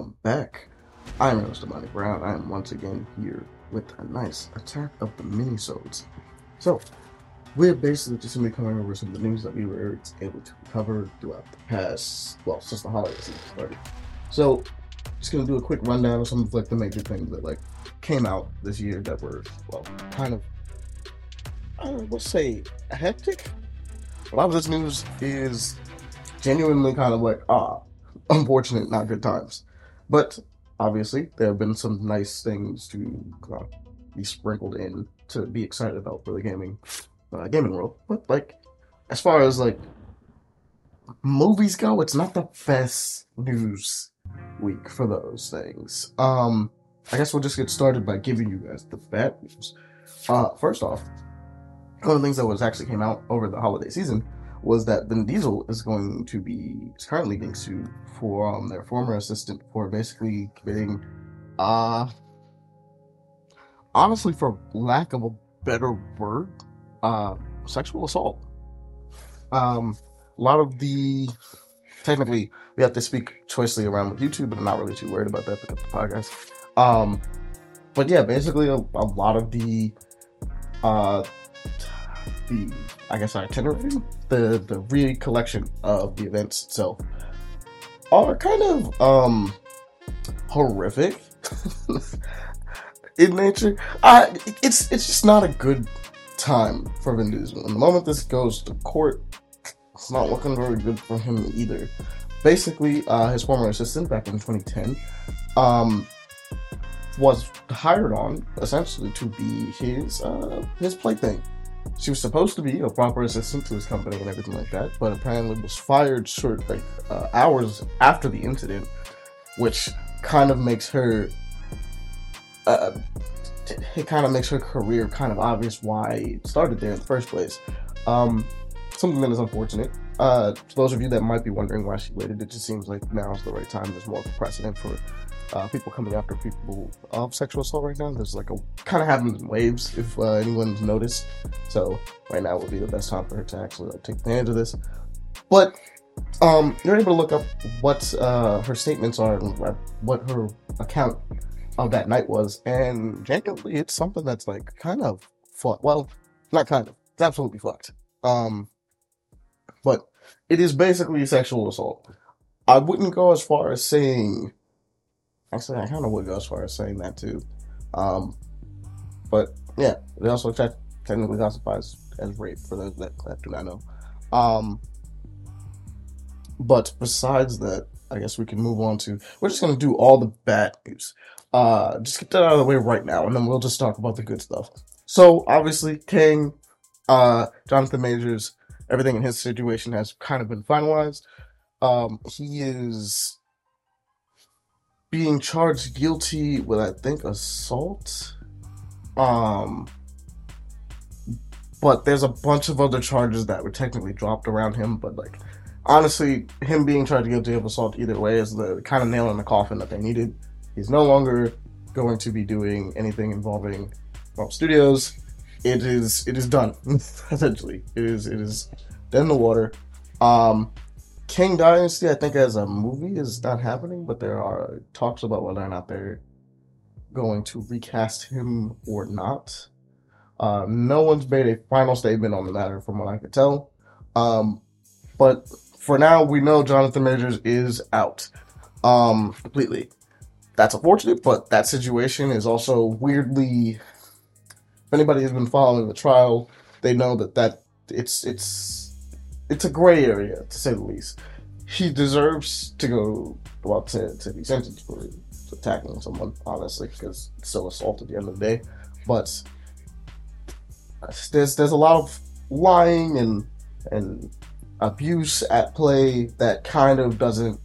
Welcome back. I'm Mr. Money Brown. I am once again here with a nice attack of the minisodes. So, we're basically just going to be covering over some of the news that we were able to cover throughout the past, well, since the holiday season started. So, just going to do a quick rundown of some of like the major things that like came out this year that were, well, kind of, I don't know, let's say, hectic. A lot of this news is genuinely kind of like, ah, unfortunate, not good times. But obviously, there have been some nice things to uh, be sprinkled in to be excited about for the gaming uh, gaming world. But like, as far as like movies go, it's not the best news week for those things. Um, I guess we'll just get started by giving you guys the bad news. Uh, first off, one of the things that was actually came out over the holiday season was that Vin Diesel is going to be is currently being sued for um, their former assistant for basically committing, uh, honestly, for lack of a better word, uh, sexual assault. Um, a lot of the technically we have to speak choicely around with YouTube, but I'm not really too worried about that because the podcast. Um, but yeah, basically a, a lot of the uh the I guess itinerary, the the recollection of the events itself are kind of um horrific in nature. I it's it's just not a good time for Vin Diesel. And the moment this goes to court, it's not looking very good for him either. Basically, uh, his former assistant back in 2010 um, was hired on essentially to be his uh, his plaything. She was supposed to be a proper assistant to his company and everything like that, but apparently was fired short like uh, hours after the incident, which kind of makes her. Uh, it kind of makes her career kind of obvious why it started there in the first place. Um, something that is unfortunate. Uh, for those of you that might be wondering why she waited, it just seems like now is the right time. There's more precedent for uh, people coming after people of sexual assault right now. There's like a kind of in waves if uh, anyone's noticed. So right now would be the best time for her to actually like, take advantage of this. But um, you're able to look up what uh, her statements are and what her account of that night was, and genuinely, it's something that's like kind of fucked. Well, not kind of. It's absolutely fucked. Um, but it is basically sexual assault. I wouldn't go as far as saying Actually, I kind of would go as far as saying that too. Um, but yeah, it also te- technically classifies as rape for those that, that do not know. Um, but besides that, I guess we can move on to. We're just gonna do all the bad news. Uh, just get that out of the way right now, and then we'll just talk about the good stuff. So obviously, Kang, uh, Jonathan Majors, everything in his situation has kind of been finalized. Um, he is being charged guilty with I think assault. Um but there's a bunch of other charges that were technically dropped around him, but like honestly, him being charged guilty of assault either way is the kind of nail in the coffin that they needed. He's no longer going to be doing anything involving well studios. It is it is done essentially. It is it is dead in the water. Um Kang Dynasty, I think, as a movie is not happening, but there are talks about whether or not they're going to recast him or not. Uh, no one's made a final statement on the matter, from what I could tell. Um, but for now, we know Jonathan Majors is out um, completely. That's unfortunate, but that situation is also weirdly. If anybody has been following the trial, they know that that it's it's it's a gray area to say the least. He deserves to go well to, to be sentenced for attacking someone, honestly, because it's still assault at the end of the day. But there's there's a lot of lying and and abuse at play that kind of doesn't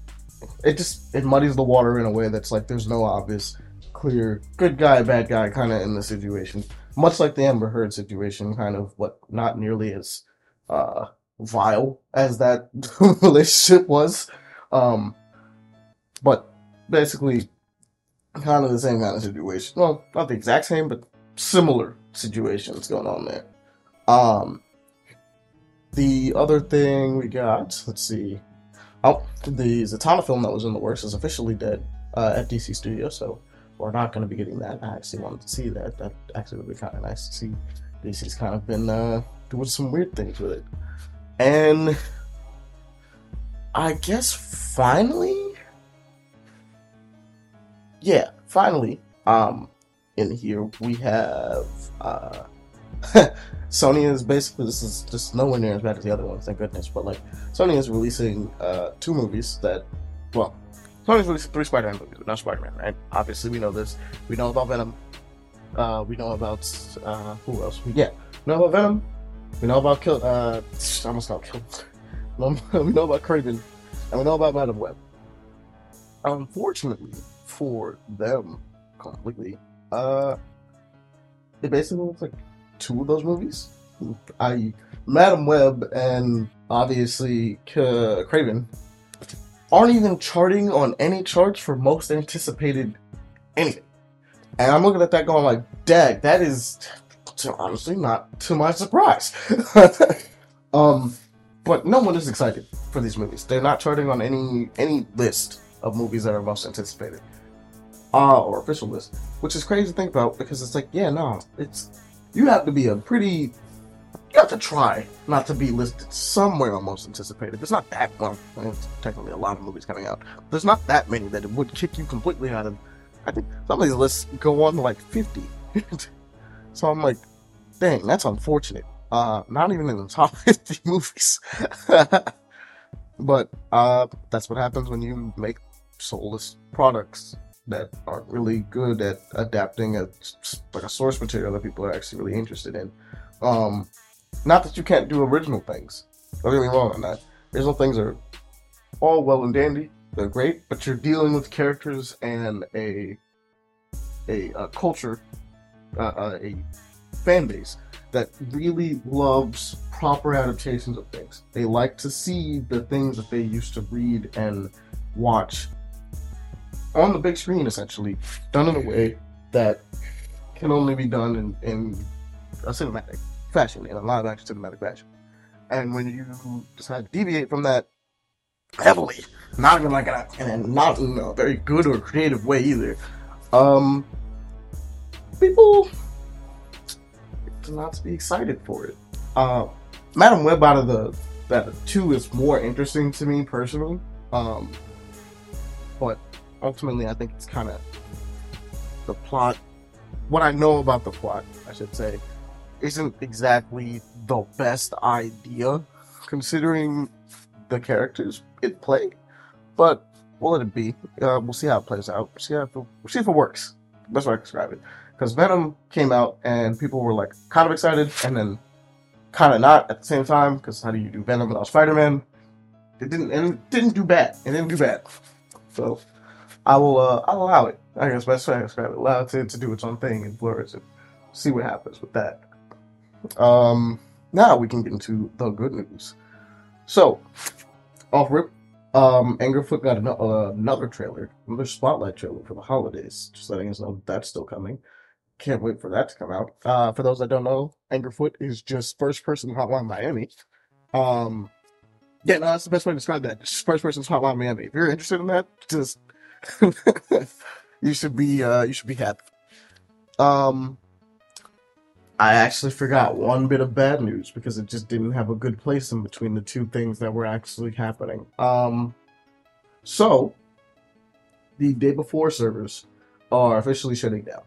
it just it muddies the water in a way that's like there's no obvious clear good guy bad guy kind of in the situation much like the amber heard situation kind of but not nearly as uh vile as that relationship was. Um, but basically, kind of the same kind of situation. Well, not the exact same, but similar situations going on there. Um, the other thing we got, let's see. Oh, the Zatanna film that was in the works is officially dead uh, at DC Studios, so we're not going to be getting that. I actually wanted to see that. That actually would be kind of nice to see. DC's kind of been uh, doing some weird things with it. And I guess finally, yeah, finally, um, in here we have uh, Sony is basically this is just nowhere near as bad as the other ones, thank goodness. But like Sony is releasing uh, two movies that, well, Sony's releasing three Spider-Man movies, but not Spider-Man, right? Obviously, we know this. We know about Venom. Uh, we know about uh, who else? We, yeah, we know about Venom. We know about Kill. Uh, I almost got Kill. we know about Kraven, and we know about Madame Web. Unfortunately for them, completely, uh, it basically looks like two of those movies. I Madame Web and obviously Kraven aren't even charting on any charts for most anticipated anything. And I'm looking at that going like, dag, that is honestly not to my surprise. um, but no one is excited for these movies. They're not charting on any any list of movies that are most anticipated. Uh, or official list. Which is crazy to think about because it's like, yeah, no, it's you have to be a pretty you have to try not to be listed somewhere on most anticipated. There's not that well, technically a lot of movies coming out. There's not that many that it would kick you completely out of. I think some of these lists go on like 50. so I'm like, dang, that's unfortunate. Uh, not even in the top 50 movies. but uh, that's what happens when you make soulless products that aren't really good at adapting a like a source material that people are actually really interested in. Um, not that you can't do original things. Don't get me wrong on that. Original things are all well and dandy. They're great, but you're dealing with characters and a a, a culture, uh, uh a fan base that really loves proper adaptations of things. They like to see the things that they used to read and watch on the big screen, essentially, done in a way that can only be done in, in a cinematic fashion, in a live action cinematic fashion. And when you decide to deviate from that heavily, not even like a, and not in a very good or creative way either, um, people do not be excited for it. Uh, Madame Web out of the that two is more interesting to me personally. Um, but ultimately, I think it's kind of the plot. What I know about the plot, I should say, isn't exactly the best idea considering the characters it play. But we'll let it be. Uh, we'll see how it plays out. See, how it, see if it works. That's way I describe it. Because Venom came out and people were like kind of excited and then kind of not at the same time. Because how do you do Venom without Spider Man? It didn't and it didn't do bad. It didn't do bad. So I will uh, I'll allow it. I guess best way I describe it. Allow it to, to do its own thing and flourish and see what happens with that. Um, now we can get into the good news. So, off rip, um, Anger Foot got an- uh, another trailer, another spotlight trailer for the holidays. Just letting us know that that's still coming. Can't wait for that to come out. Uh, for those that don't know, Anger Foot is just first person Hotline Miami. Um, yeah, no, that's the best way to describe that. Just first person Hotline Miami. If you're interested in that, just you should be uh, you should be happy. Um, I actually forgot one bit of bad news because it just didn't have a good place in between the two things that were actually happening. Um, so the day before servers are officially shutting down.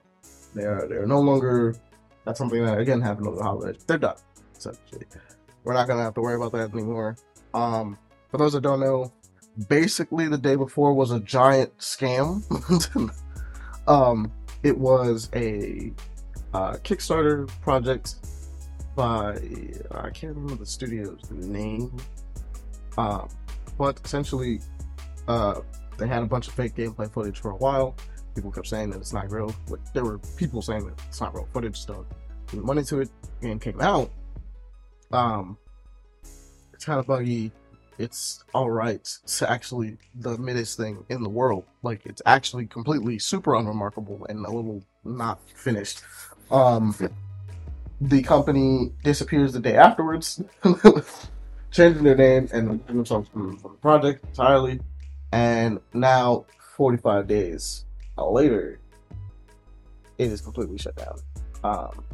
They are they're no longer. That's something that again happened over the holidays. They're done. Essentially, we're not gonna have to worry about that anymore. Um, for those that don't know, basically the day before was a giant scam. um, it was a uh, Kickstarter project by I can't remember the studio's name, uh, but essentially uh, they had a bunch of fake gameplay footage for a while. People kept saying that it's not real. But there were people saying that it's not real footage. So we went into it. Game came out. Um, it's kind of buggy it's all right. It's actually the middest thing in the world. Like it's actually completely super unremarkable and a little not finished. Um, the company disappears the day afterwards. changing their name and themselves from the project entirely. And now, 45 days later, it is completely shut down. Um,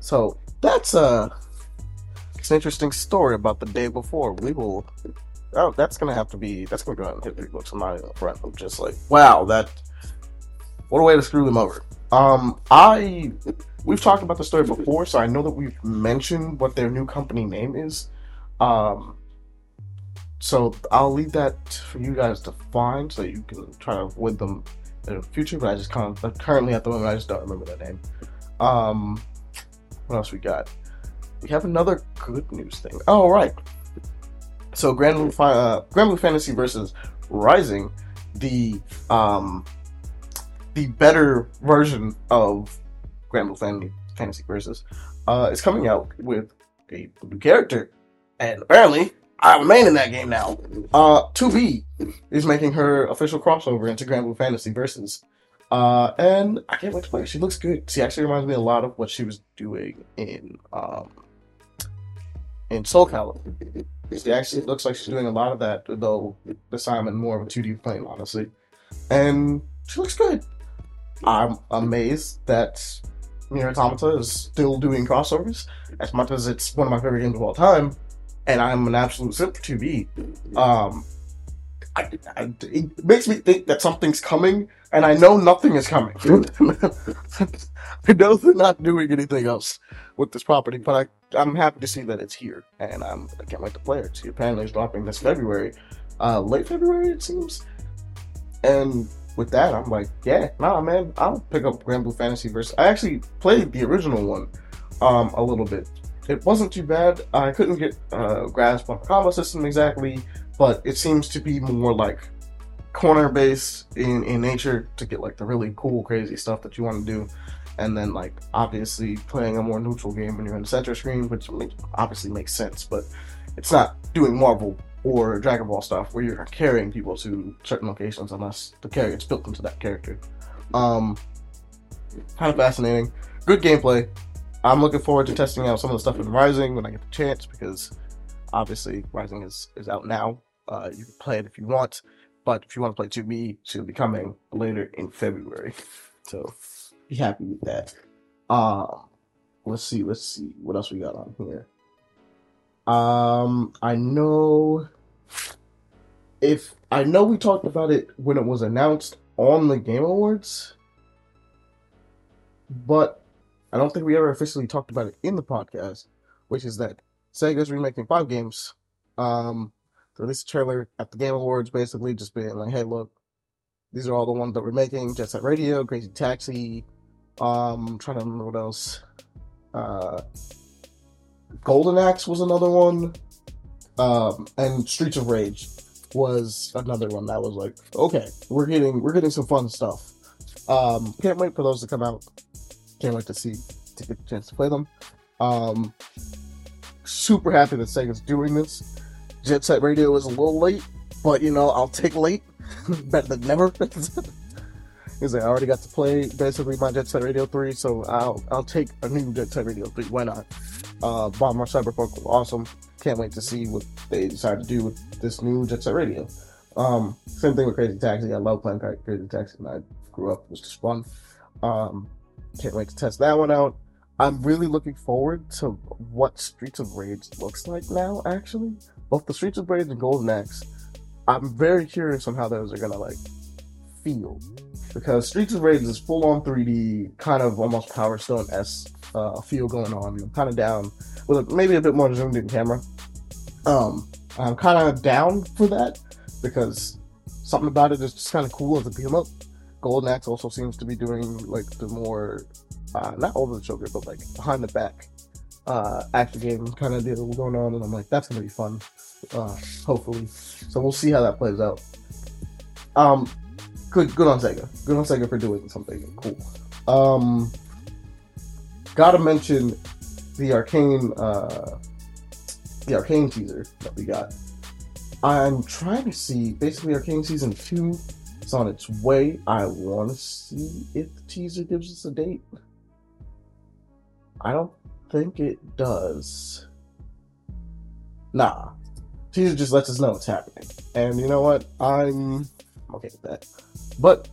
so that's a it's an interesting story about the day before. We will. Oh, that's gonna have to be. That's gonna go out in history books. I'm not even front. I'm just like, wow, that. What a way to screw them over. Um, I we've talked about the story before, so I know that we've mentioned what their new company name is. Um, so I'll leave that for you guys to find, so you can try to avoid them in the future. But I just kind of currently at the moment I just don't remember that name. Um, what else we got? We have another good news thing. Oh right. So Granblue, uh, Granblue Fantasy versus Rising, the um, the better version of Granblue Fantasy, Fantasy Versus, uh, is coming out with a new character, and apparently I'm a main in that game now. Uh, 2B is making her official crossover into Granblue Fantasy Versus. Uh, and I can't wait to play. She looks good. She actually reminds me a lot of what she was doing in um in Soul Calibur. She actually looks like she's doing a lot of that, though this time in more of a 2D plane, honestly. And she looks good. I'm amazed that Nier Automata is still doing crossovers, as much as it's one of my favorite games of all time, and I'm an absolute simp for 2B. Um, I, I, it makes me think that something's coming, and I know nothing is coming. I know they're not doing anything else with this property, but I, I'm happy to see that it's here, and I'm, I can't wait to play it. Apparently it's dropping this February, uh, late February it seems, and with that, I'm like, yeah, nah, man, I'll pick up Granblue Fantasy Versus. I actually played the original one um, a little bit. It wasn't too bad. I couldn't get uh, grasp on the combo system exactly, but it seems to be more like corner based in, in nature to get like the really cool, crazy stuff that you want to do. And then, like, obviously, playing a more neutral game when you're in the center screen, which obviously makes sense, but it's not doing Marvel or Dragon Ball stuff where you're carrying people to certain locations unless the character's built into that character. Um, kind of fascinating. Good gameplay. I'm looking forward to testing out some of the stuff in Rising when I get the chance because obviously Rising is, is out now. Uh, you can play it if you want, but if you want to play 2B, she'll be coming later in February. So be happy with that. Uh, let's see, let's see what else we got on here. Um, I know if I know we talked about it when it was announced on the Game Awards, but I don't think we ever officially talked about it in the podcast, which is that Sega's remaking five games. Um, they released a trailer at the Game Awards, basically just being like, "Hey, look, these are all the ones that we're making: Jet Set Radio, Crazy Taxi. Um, I'm trying to remember what else. Uh, Golden Axe was another one, um, and Streets of Rage was another one that was like, okay, we're getting we're getting some fun stuff. Um, can't wait for those to come out. Can't wait to see to get a chance to play them. Um, super happy that Sega's doing this. Jet Set Radio is a little late, but you know I'll take late better than never. Because I already got to play basically my Jet Set Radio 3, so I'll I'll take a new Jet Set Radio 3. Why not? Uh, Bomb Rush Cyberfunk was awesome. Can't wait to see what they decide to do with this new Jet Set Radio. Um, same thing with Crazy Taxi. I love playing Crazy Taxi, and I grew up. It was just fun. Um, can't wait to test that one out. I'm really looking forward to what Streets of Rage looks like now. Actually, both the Streets of Rage and Golden Axe. I'm very curious on how those are gonna like feel because Streets of Rage is full on 3D, kind of almost Power Stone s uh, feel going on. I'm kind of down with maybe a bit more zoomed in camera. Um, I'm kind of down for that because something about it is just kind of cool as a beat 'em up. Golden Axe also seems to be doing like the more uh, not over the shoulder, but like behind the back uh, action game kind of deal going on, and I'm like, that's gonna be fun. Uh, hopefully, so we'll see how that plays out. Um, good, good on Sega. Good on Sega for doing something cool. Um, gotta mention the arcane, uh, the arcane teaser that we got. I'm trying to see basically arcane season two it's on its way. I want to see if the teaser gives us a date. I don't think it does. Nah. Teaser just lets us know it's happening. And you know what? I'm okay with that. But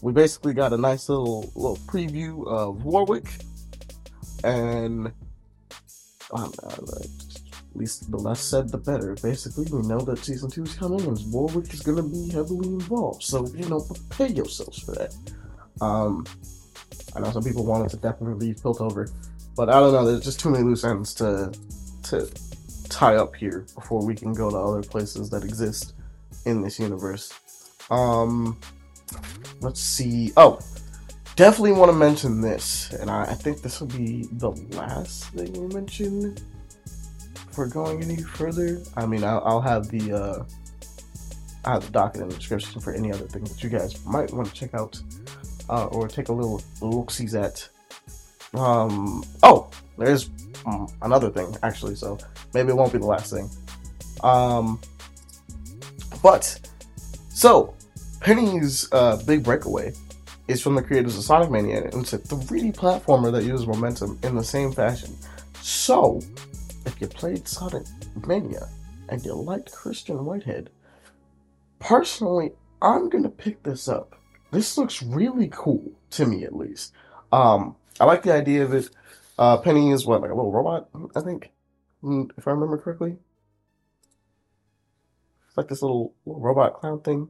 we basically got a nice little little preview of Warwick. And um, uh, at least the less said the better. Basically, we know that season two is coming and Warwick is gonna be heavily involved. So, you know, prepare yourselves for that. Um I know some people wanted to definitely leave Piltover, but I don't know. There's just too many loose ends to to tie up here before we can go to other places that exist in this universe. Um, let's see. Oh, definitely want to mention this, and I, I think this will be the last thing we mention before going any further. I mean, I'll, I'll have the uh, I have the docket in the description for any other things that you guys might want to check out uh, or take a little look-sees at. Um, oh, there's um, another thing actually, so maybe it won't be the last thing. Um, but so Penny's uh, big breakaway is from the creators of Sonic Mania, and it's a 3D platformer that uses momentum in the same fashion. So, if you played Sonic Mania and you liked Christian Whitehead, personally, I'm gonna pick this up this looks really cool to me, at least. Um, I like the idea of it. Uh, Penny is what like a little robot, I think, mm, if I remember correctly. It's like this little, little robot clown thing,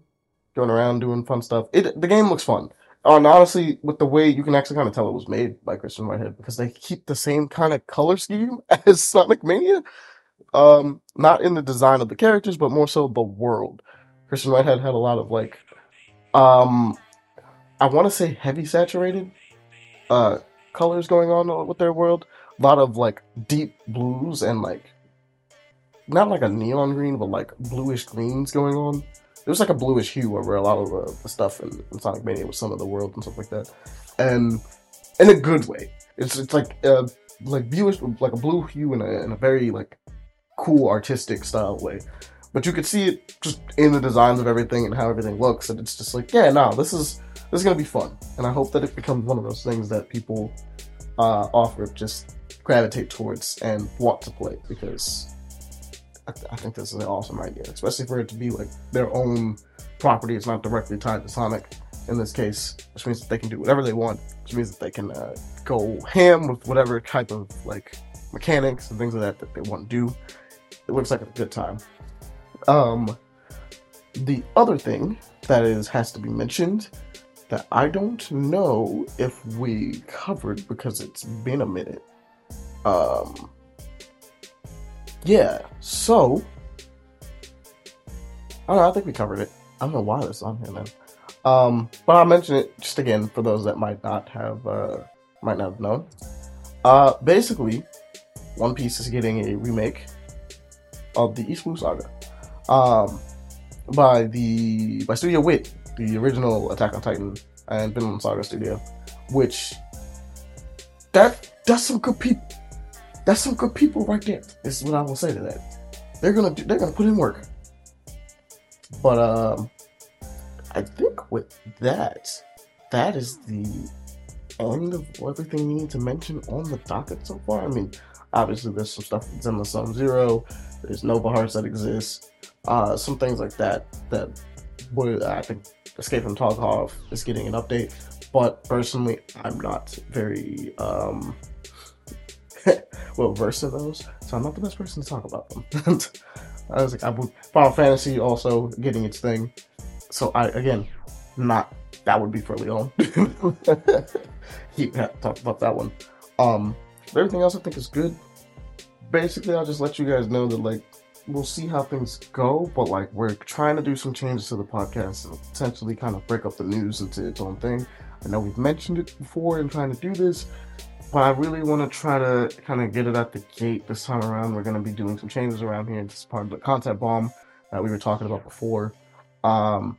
going around doing fun stuff. It the game looks fun. Oh, and honestly, with the way you can actually kind of tell it was made by Christian Whitehead because they keep the same kind of color scheme as Sonic Mania. Um, not in the design of the characters, but more so the world. Christian Whitehead had a lot of like um I want to say heavy saturated uh colors going on with their world. A lot of like deep blues and like not like a neon green, but like bluish greens going on. It was like a bluish hue over a lot of the, the stuff in, in, Sonic Mania with some of the world and stuff like that, and in a good way. It's it's like uh like bluish like a blue hue in a in a very like cool artistic style way. But you could see it just in the designs of everything and how everything looks, and it's just like, yeah, no, this is this is gonna be fun, and I hope that it becomes one of those things that people uh, offer just gravitate towards and want to play because I, th- I, think this is an awesome idea, especially for it to be like their own property. It's not directly tied to Sonic in this case, which means that they can do whatever they want, which means that they can uh, go ham with whatever type of like mechanics and things like that that they want to do. It looks like a good time. Um, the other thing that is has to be mentioned that I don't know if we covered because it's been a minute. Um, yeah, so I don't know. I think we covered it. I don't know why this on here, man. Um, but I'll mention it just again for those that might not have uh, might not have known. Uh, basically, One Piece is getting a remake of the East Blue Saga um, by the by Studio Wit, the original Attack on Titan and Vinland Saga studio, which that that's some good people. That's some good people right there. Is what I will say to that. They're gonna do, they're gonna put in work. But um, I think with that, that is the end of everything you need to mention on the docket so far. I mean, obviously there's some stuff that's in the Sum Zero. There's Nova Hearts that exists. Uh, some things like that that would I think Escape from Tarkov is getting an update, but personally, I'm not very um, well versed in those, so I'm not the best person to talk about them. I was like, I would Final Fantasy also getting its thing, so I again, not that would be for Leon. Keep talk about that one. Um, everything else I think is good. Basically, I'll just let you guys know that like we'll see how things go, but like we're trying to do some changes to the podcast and potentially kind of break up the news into its own thing. I know we've mentioned it before in trying to do this, but I really want to try to kind of get it at the gate this time around. We're going to be doing some changes around here. This is part of the content bomb that we were talking about before. Um,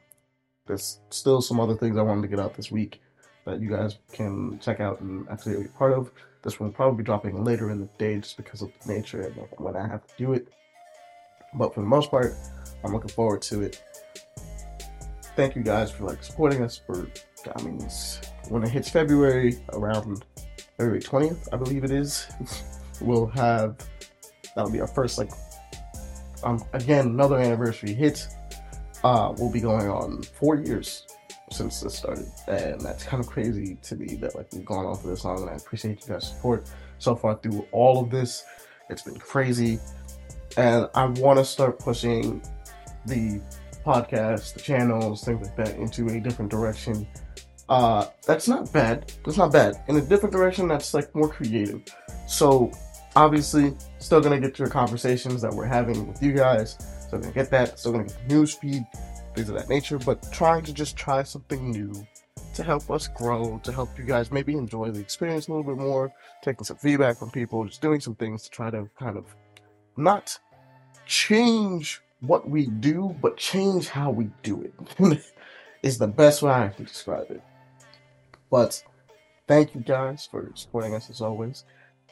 there's still some other things I wanted to get out this week that you guys can check out and actually be part of. This one will probably be dropping later in the day just because of the nature and when I have to do it. But for the most part, I'm looking forward to it. Thank you guys for like supporting us for I mean when it hits February around February 20th, I believe it is, we'll have that'll be our first like um, again, another anniversary hit. Uh, we'll be going on four years since this started, and that's kind of crazy to me that like we've gone on for this long. And I appreciate you guys' support so far through all of this. It's been crazy, and I want to start pushing the podcast, the channels, things like that into a different direction. Uh, that's not bad. That's not bad. In a different direction, that's like more creative. So obviously, still gonna get to your conversations that we're having with you guys. Still gonna get that. Still gonna get the news feed, things of that nature. But trying to just try something new to help us grow, to help you guys maybe enjoy the experience a little bit more, taking some feedback from people, just doing some things to try to kind of not change what we do, but change how we do it. is the best way I can describe it. But thank you guys for supporting us as always.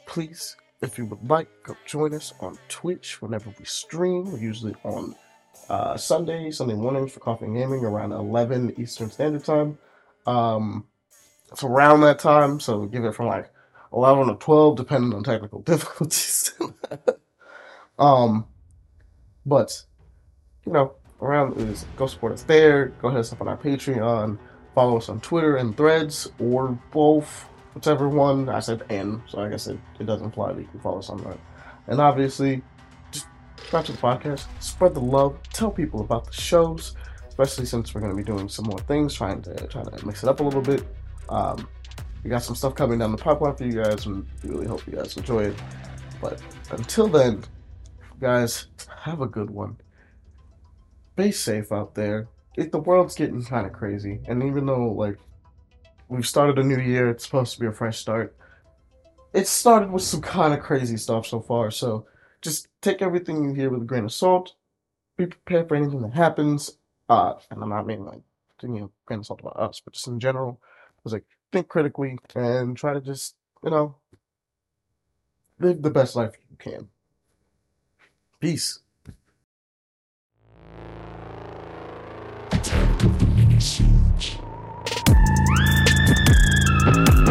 Please, if you would like, go join us on Twitch whenever we stream. We're usually on uh, Sunday, Sunday mornings for Coffee and Gaming around 11 Eastern Standard Time. Um, it's around that time, so give it from like 11 to 12, depending on technical difficulties. um, but you know, around is go support us there. Go hit us up on our Patreon. Follow us on Twitter and Threads or both, whichever one. I said and, so I guess it, it doesn't apply that you can follow us on that. And obviously, just subscribe to the podcast, spread the love, tell people about the shows, especially since we're going to be doing some more things, trying to trying to mix it up a little bit. Um, we got some stuff coming down the pipeline for you guys, and we really hope you guys enjoy it. But until then, guys, have a good one be safe out there. It, the world's getting kind of crazy, and even though like we've started a new year, it's supposed to be a fresh start. It started with some kind of crazy stuff so far, so just take everything you hear with a grain of salt. Be prepared for anything that happens. Uh, and I'm not meaning like you know grain of salt about us, but just in general. I was like think critically and try to just you know live the best life you can. Peace. Thank you.